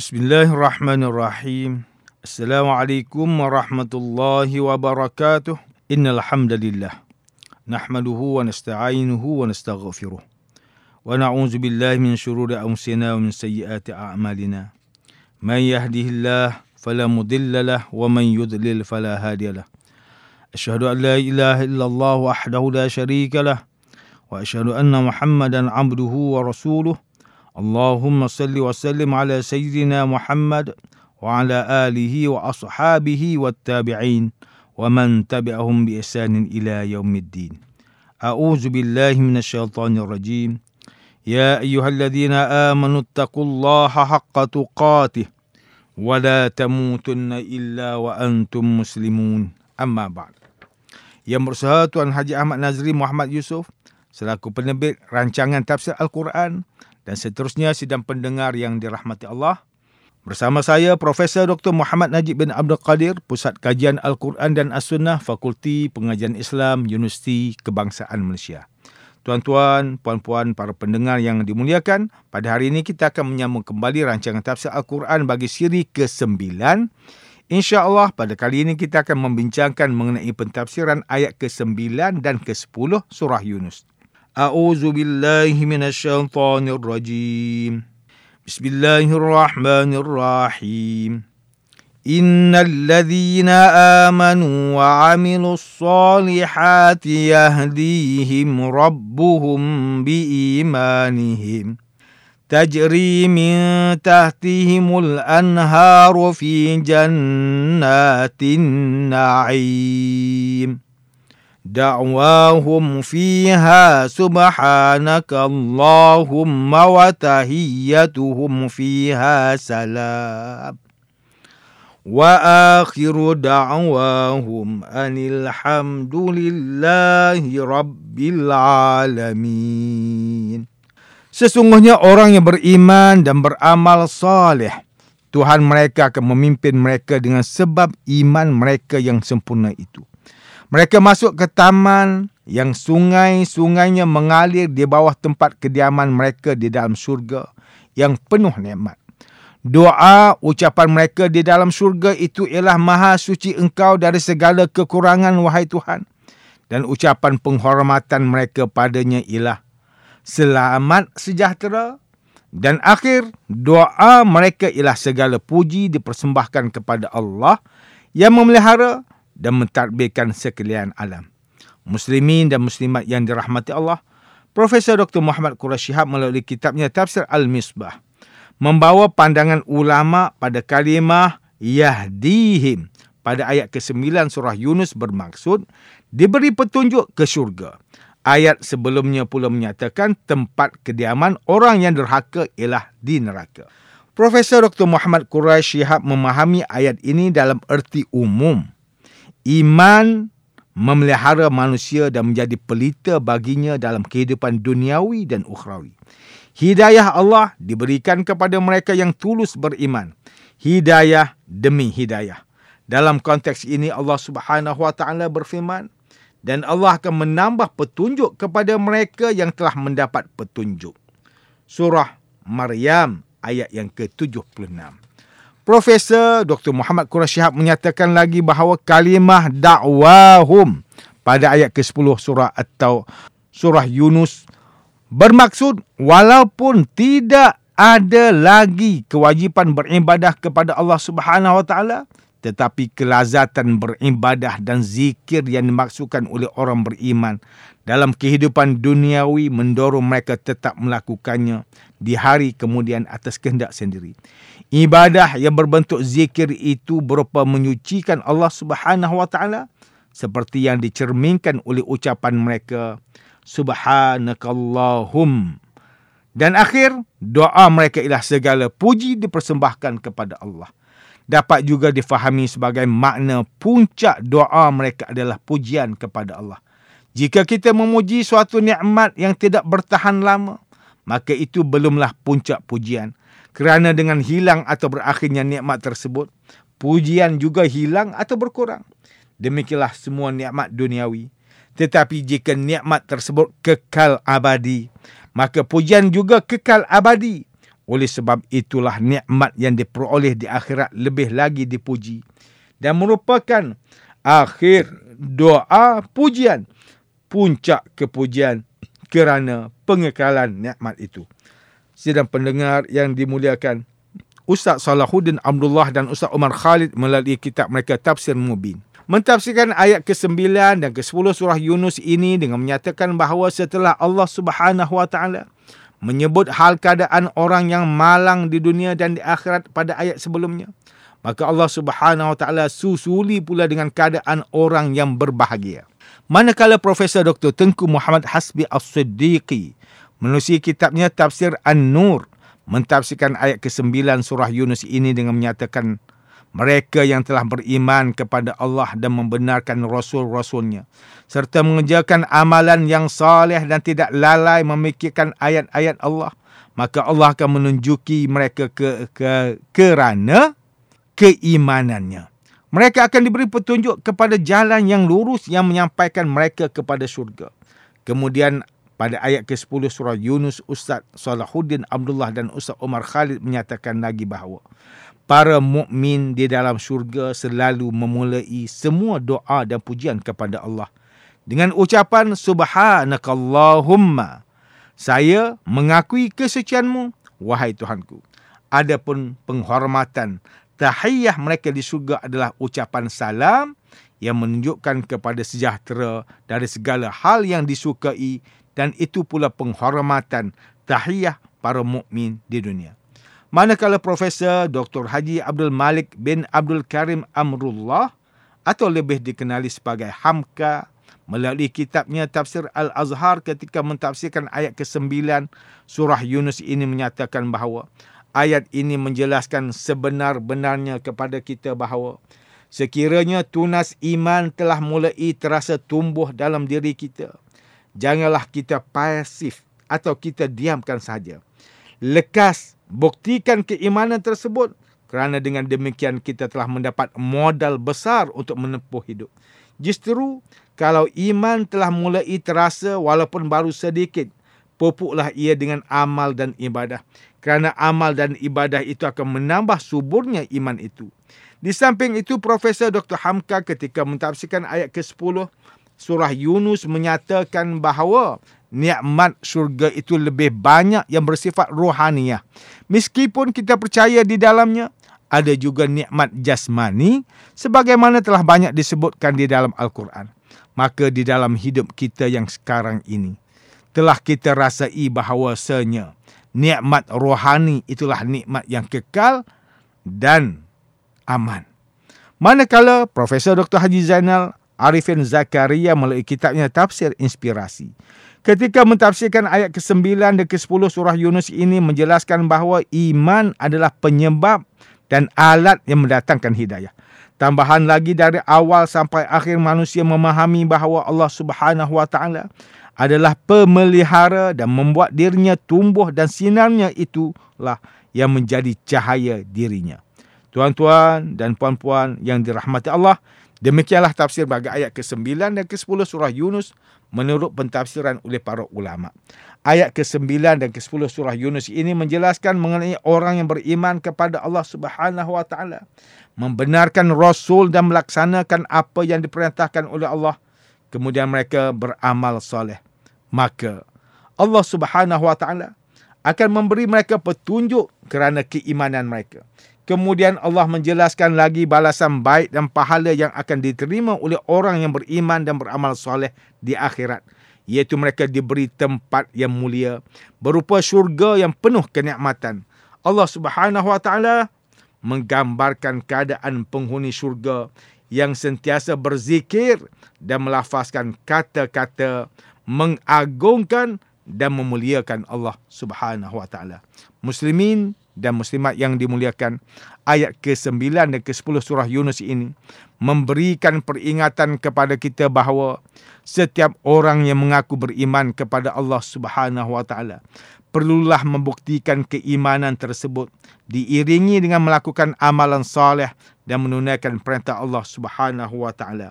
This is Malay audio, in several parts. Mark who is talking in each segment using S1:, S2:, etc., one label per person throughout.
S1: Bismillahirrahmanirrahim. Assalamualaikum warahmatullahi wabarakatuh. Innal hamdalillah nahmaduhu wa nasta'inuhu wa nastaghfiruh. Wa na'udzu billahi min shururi anfusina wa min sayyiati a'malina. Man yahdihillahu fala mudilla lahu wa man yudlil fala hadiya lahu. Asyhadu an la ilaha illallah wahdahu la syarika lahu wa asyhadu anna Muhammadan 'abduhu wa rasuluh. اللهم صل وسلم على سيدنا محمد وعلى آله وأصحابه والتابعين ومن تبعهم بإحسان إلى يوم الدين أعوذ بالله من الشيطان الرجيم يا أيها الذين آمنوا اتقوا الله حق تقاته ولا تموتن إلا وأنتم مسلمون أما بعد Yang berusaha Tuan Haji Ahmad Nazri Muhammad Yusof selaku penerbit rancangan tafsir Al-Quran dan seterusnya sidang pendengar yang dirahmati Allah. Bersama saya Profesor Dr. Muhammad Najib bin Abdul Qadir, Pusat Kajian Al-Quran dan As-Sunnah, Fakulti Pengajian Islam, Universiti Kebangsaan Malaysia. Tuan-tuan, puan-puan, para pendengar yang dimuliakan, pada hari ini kita akan menyambung kembali rancangan tafsir Al-Quran bagi siri ke-9. InsyaAllah pada kali ini kita akan membincangkan mengenai pentafsiran ayat ke-9 dan ke-10 surah Yunus. أعوذ بالله من الشيطان الرجيم. بسم الله الرحمن الرحيم. إن الذين آمنوا وعملوا الصالحات يهديهم ربهم بإيمانهم. تجري من تحتهم الأنهار في جنات النعيم. دعواهم فيها سبحانك اللهم وتهيتهم فيها سلام وآخر دعواهم أن الحمد لله رب العالمين Sesungguhnya orang yang beriman dan beramal saleh, Tuhan mereka akan memimpin mereka dengan sebab iman mereka yang sempurna itu. Mereka masuk ke taman yang sungai-sungainya mengalir di bawah tempat kediaman mereka di dalam syurga yang penuh nikmat. Doa ucapan mereka di dalam syurga itu ialah maha suci engkau dari segala kekurangan wahai Tuhan. Dan ucapan penghormatan mereka padanya ialah selamat sejahtera dan akhir doa mereka ialah segala puji dipersembahkan kepada Allah yang memelihara dan mentadbirkan sekalian alam. Muslimin dan muslimat yang dirahmati Allah, Profesor Dr. Muhammad Quraisy Shihab melalui kitabnya Tafsir Al-Misbah membawa pandangan ulama pada kalimah yahdihim pada ayat ke-9 surah Yunus bermaksud diberi petunjuk ke syurga. Ayat sebelumnya pula menyatakan tempat kediaman orang yang derhaka ialah di neraka. Profesor Dr. Muhammad Quraisy Shihab memahami ayat ini dalam erti umum iman memelihara manusia dan menjadi pelita baginya dalam kehidupan duniawi dan ukhrawi. Hidayah Allah diberikan kepada mereka yang tulus beriman. Hidayah demi hidayah. Dalam konteks ini Allah Subhanahu Wa Taala berfirman dan Allah akan menambah petunjuk kepada mereka yang telah mendapat petunjuk. Surah Maryam ayat yang ke-76. Profesor Dr. Muhammad Quraisy Shihab menyatakan lagi bahawa kalimah dakwahum pada ayat ke-10 surah atau surah Yunus bermaksud walaupun tidak ada lagi kewajipan beribadah kepada Allah Subhanahu Wa Taala tetapi kelazatan beribadah dan zikir yang dimaksudkan oleh orang beriman dalam kehidupan duniawi mendorong mereka tetap melakukannya di hari kemudian atas kehendak sendiri. Ibadah yang berbentuk zikir itu berupa menyucikan Allah Subhanahu Wa Taala seperti yang dicerminkan oleh ucapan mereka Subhanakallahum dan akhir doa mereka ialah segala puji dipersembahkan kepada Allah. Dapat juga difahami sebagai makna puncak doa mereka adalah pujian kepada Allah. Jika kita memuji suatu nikmat yang tidak bertahan lama, maka itu belumlah puncak pujian kerana dengan hilang atau berakhirnya nikmat tersebut, pujian juga hilang atau berkurang. Demikianlah semua nikmat duniawi. Tetapi jika nikmat tersebut kekal abadi, maka pujian juga kekal abadi. Oleh sebab itulah nikmat yang diperoleh di akhirat lebih lagi dipuji dan merupakan akhir doa pujian puncak kepujian kerana pengekalan nikmat itu. Sidang pendengar yang dimuliakan, Ustaz Salahuddin Abdullah dan Ustaz Umar Khalid melalui kitab mereka Tafsir Mubin. Mentafsirkan ayat ke-9 dan ke-10 surah Yunus ini dengan menyatakan bahawa setelah Allah Subhanahu Wa Taala menyebut hal keadaan orang yang malang di dunia dan di akhirat pada ayat sebelumnya, maka Allah Subhanahu Wa Taala susuli pula dengan keadaan orang yang berbahagia. Manakala Profesor Dr. Tengku Muhammad Hasbi As-Siddiqi menulis kitabnya Tafsir An-Nur mentafsirkan ayat ke-9 surah Yunus ini dengan menyatakan mereka yang telah beriman kepada Allah dan membenarkan rasul-rasulnya. Serta mengerjakan amalan yang saleh dan tidak lalai memikirkan ayat-ayat Allah. Maka Allah akan menunjuki mereka ke, ke kerana keimanannya. Mereka akan diberi petunjuk kepada jalan yang lurus yang menyampaikan mereka kepada syurga. Kemudian pada ayat ke-10 surah Yunus, Ustaz Salahuddin Abdullah dan Ustaz Umar Khalid menyatakan lagi bahawa para mukmin di dalam syurga selalu memulai semua doa dan pujian kepada Allah dengan ucapan subhanakallahumma saya mengakui kesucianmu wahai Tuhanku adapun penghormatan tahiyah mereka di syurga adalah ucapan salam yang menunjukkan kepada sejahtera dari segala hal yang disukai dan itu pula penghormatan tahiyah para mukmin di dunia. Manakala Profesor Dr. Haji Abdul Malik bin Abdul Karim Amrullah atau lebih dikenali sebagai Hamka melalui kitabnya Tafsir Al-Azhar ketika mentafsirkan ayat ke-9 surah Yunus ini menyatakan bahawa ayat ini menjelaskan sebenar-benarnya kepada kita bahawa sekiranya tunas iman telah mulai terasa tumbuh dalam diri kita, janganlah kita pasif atau kita diamkan saja. Lekas buktikan keimanan tersebut kerana dengan demikian kita telah mendapat modal besar untuk menempuh hidup. Justru kalau iman telah mulai terasa walaupun baru sedikit, pupuklah ia dengan amal dan ibadah kerana amal dan ibadah itu akan menambah suburnya iman itu. Di samping itu, Profesor Dr. Hamka ketika mentafsirkan ayat ke-10 surah Yunus menyatakan bahawa nikmat syurga itu lebih banyak yang bersifat rohaniah. Meskipun kita percaya di dalamnya, ada juga nikmat jasmani sebagaimana telah banyak disebutkan di dalam Al-Quran. Maka di dalam hidup kita yang sekarang ini, telah kita rasai bahawasanya nikmat rohani itulah nikmat yang kekal dan aman. Manakala Profesor Dr. Haji Zainal Arifin Zakaria melalui kitabnya Tafsir Inspirasi. Ketika mentafsirkan ayat ke-9 dan ke-10 surah Yunus ini menjelaskan bahawa iman adalah penyebab dan alat yang mendatangkan hidayah. Tambahan lagi dari awal sampai akhir manusia memahami bahawa Allah Subhanahu Wa Taala adalah pemelihara dan membuat dirinya tumbuh dan sinarnya itulah yang menjadi cahaya dirinya. Tuan-tuan dan puan-puan yang dirahmati Allah, demikianlah tafsir bagi ayat ke-9 dan ke-10 surah Yunus menurut pentafsiran oleh para ulama. Ayat ke-9 dan ke-10 surah Yunus ini menjelaskan mengenai orang yang beriman kepada Allah Subhanahu wa taala, membenarkan rasul dan melaksanakan apa yang diperintahkan oleh Allah, kemudian mereka beramal soleh maka Allah Subhanahu Wa Taala akan memberi mereka petunjuk kerana keimanan mereka. Kemudian Allah menjelaskan lagi balasan baik dan pahala yang akan diterima oleh orang yang beriman dan beramal soleh di akhirat. Iaitu mereka diberi tempat yang mulia berupa syurga yang penuh kenikmatan. Allah Subhanahu Wa Taala menggambarkan keadaan penghuni syurga yang sentiasa berzikir dan melafazkan kata-kata mengagungkan dan memuliakan Allah Subhanahu wa taala. Muslimin dan muslimat yang dimuliakan, ayat ke-9 dan ke-10 surah Yunus ini memberikan peringatan kepada kita bahawa setiap orang yang mengaku beriman kepada Allah Subhanahu wa taala perlulah membuktikan keimanan tersebut diiringi dengan melakukan amalan soleh dan menunaikan perintah Allah Subhanahu wa taala.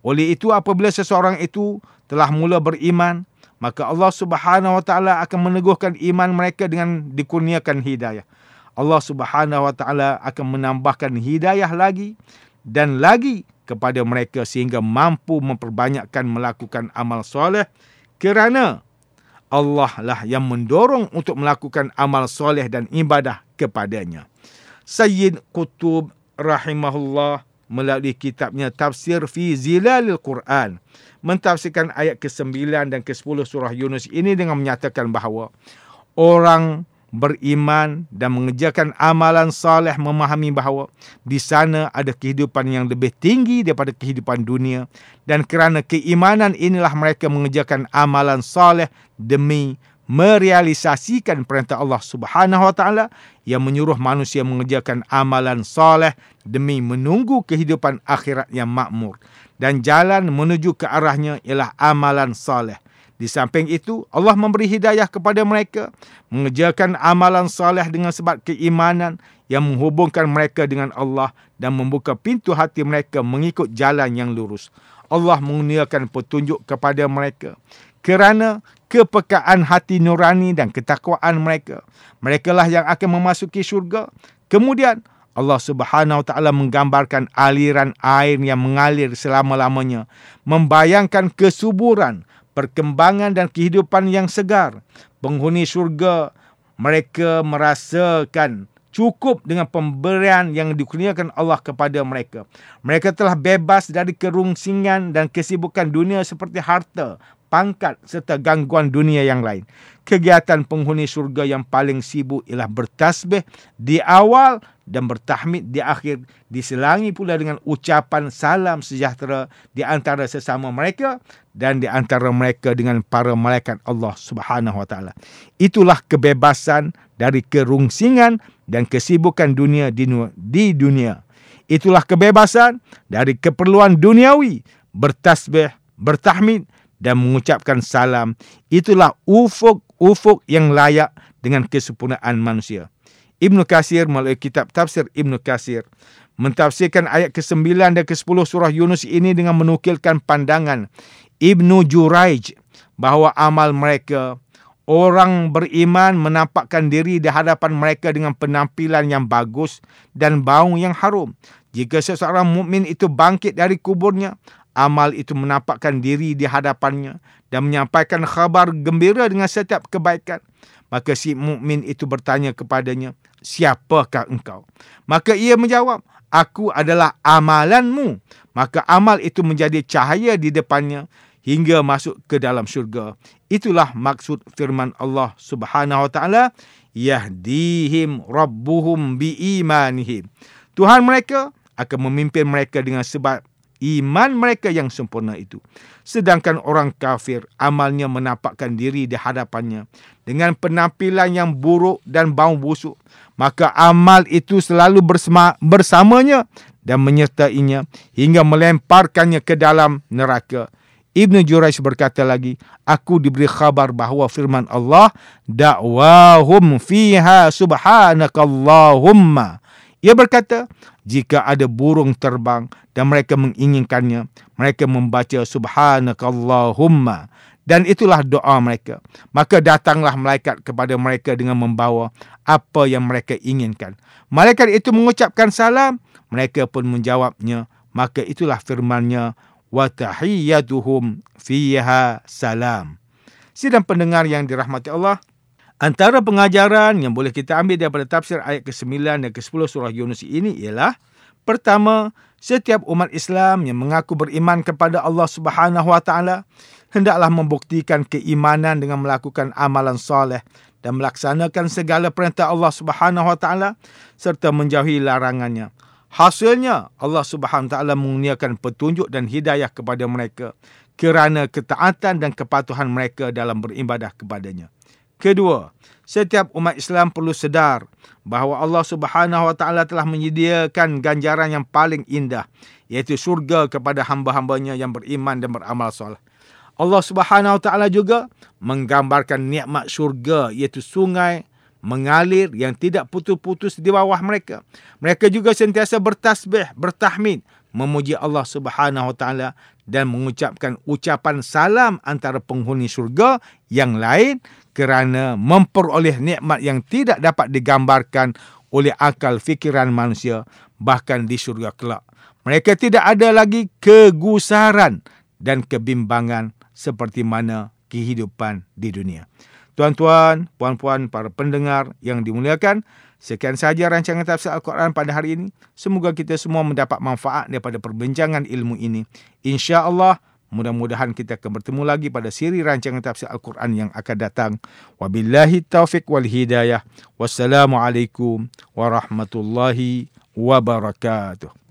S1: Oleh itu apabila seseorang itu telah mula beriman, maka Allah Subhanahu Wa Taala akan meneguhkan iman mereka dengan dikurniakan hidayah. Allah Subhanahu Wa Taala akan menambahkan hidayah lagi dan lagi kepada mereka sehingga mampu memperbanyakkan melakukan amal soleh kerana Allah lah yang mendorong untuk melakukan amal soleh dan ibadah kepadanya. Sayyid Qutub rahimahullah melalui kitabnya Tafsir fi Zilalil Quran mentafsirkan ayat ke-9 dan ke-10 surah Yunus ini dengan menyatakan bahawa orang beriman dan mengerjakan amalan saleh memahami bahawa di sana ada kehidupan yang lebih tinggi daripada kehidupan dunia. Dan kerana keimanan inilah mereka mengerjakan amalan saleh demi merealisasikan perintah Allah Subhanahu Wa Taala yang menyuruh manusia mengerjakan amalan saleh demi menunggu kehidupan akhirat yang makmur. Dan jalan menuju ke arahnya ialah amalan saleh di samping itu, Allah memberi hidayah kepada mereka mengerjakan amalan saleh dengan sebab keimanan yang menghubungkan mereka dengan Allah dan membuka pintu hati mereka mengikut jalan yang lurus. Allah menguniakan petunjuk kepada mereka kerana kepekaan hati nurani dan ketakwaan mereka. Mereka lah yang akan memasuki syurga. Kemudian Allah Subhanahu Wa Taala menggambarkan aliran air yang mengalir selama-lamanya, membayangkan kesuburan perkembangan dan kehidupan yang segar. Penghuni syurga mereka merasakan cukup dengan pemberian yang dikurniakan Allah kepada mereka. Mereka telah bebas dari kerungsingan dan kesibukan dunia seperti harta, pangkat serta gangguan dunia yang lain. Kegiatan penghuni syurga yang paling sibuk ialah bertasbih di awal dan bertahmid di akhir diselangi pula dengan ucapan salam sejahtera di antara sesama mereka dan di antara mereka dengan para malaikat Allah Subhanahu wa taala. Itulah kebebasan dari kerungsingan dan kesibukan dunia di dunia. Itulah kebebasan dari keperluan duniawi, bertasbih, bertahmid dan mengucapkan salam. Itulah ufuk-ufuk yang layak dengan kesempurnaan manusia. Ibnu Kasir melalui kitab tafsir Ibnu Kasir mentafsirkan ayat ke-9 dan ke-10 surah Yunus ini dengan menukilkan pandangan Ibnu Juraij bahawa amal mereka orang beriman menampakkan diri di hadapan mereka dengan penampilan yang bagus dan bau yang harum. Jika seseorang mukmin itu bangkit dari kuburnya, amal itu menampakkan diri di hadapannya dan menyampaikan khabar gembira dengan setiap kebaikan. Maka si mukmin itu bertanya kepadanya, siapakah engkau? Maka ia menjawab, aku adalah amalanmu. Maka amal itu menjadi cahaya di depannya hingga masuk ke dalam syurga. Itulah maksud firman Allah Subhanahu wa taala, yahdihim rabbuhum biimanihim. Tuhan mereka akan memimpin mereka dengan sebab iman mereka yang sempurna itu. Sedangkan orang kafir amalnya menampakkan diri di hadapannya dengan penampilan yang buruk dan bau busuk. Maka amal itu selalu bersama, bersamanya dan menyertainya hingga melemparkannya ke dalam neraka. Ibn Juraj berkata lagi, Aku diberi khabar bahawa firman Allah, Da'wahum fiha subhanakallahumma. Ia berkata, jika ada burung terbang dan mereka menginginkannya, mereka membaca subhanakallahumma dan itulah doa mereka. Maka datanglah malaikat kepada mereka dengan membawa apa yang mereka inginkan. Malaikat itu mengucapkan salam, mereka pun menjawabnya. Maka itulah firmannya wa tahiyyatuhum fiha salam. Sidang pendengar yang dirahmati Allah, Antara pengajaran yang boleh kita ambil daripada tafsir ayat ke-9 dan ke-10 surah Yunus ini ialah pertama, setiap umat Islam yang mengaku beriman kepada Allah Subhanahu Wa Taala hendaklah membuktikan keimanan dengan melakukan amalan soleh dan melaksanakan segala perintah Allah Subhanahu Wa Taala serta menjauhi larangannya. Hasilnya Allah Subhanahu Wa Taala mengurniakan petunjuk dan hidayah kepada mereka kerana ketaatan dan kepatuhan mereka dalam beribadah kepadanya. Kedua, setiap umat Islam perlu sedar bahawa Allah Subhanahu Wa Taala telah menyediakan ganjaran yang paling indah iaitu syurga kepada hamba-hambanya yang beriman dan beramal soleh. Allah Subhanahu Wa Taala juga menggambarkan nikmat syurga iaitu sungai mengalir yang tidak putus-putus di bawah mereka. Mereka juga sentiasa bertasbih, bertahmid, memuji Allah Subhanahu Wa Taala dan mengucapkan ucapan salam antara penghuni syurga yang lain kerana memperoleh nikmat yang tidak dapat digambarkan oleh akal fikiran manusia bahkan di syurga kelak. Mereka tidak ada lagi kegusaran dan kebimbangan seperti mana kehidupan di dunia. Tuan-tuan, puan-puan, para pendengar yang dimuliakan, sekian sahaja rancangan tafsir Al-Quran pada hari ini. Semoga kita semua mendapat manfaat daripada perbincangan ilmu ini. InsyaAllah, mudah-mudahan kita akan bertemu lagi pada siri rancangan tafsir Al-Quran yang akan datang. Wabillahi taufiq wal hidayah. Wassalamualaikum warahmatullahi wabarakatuh.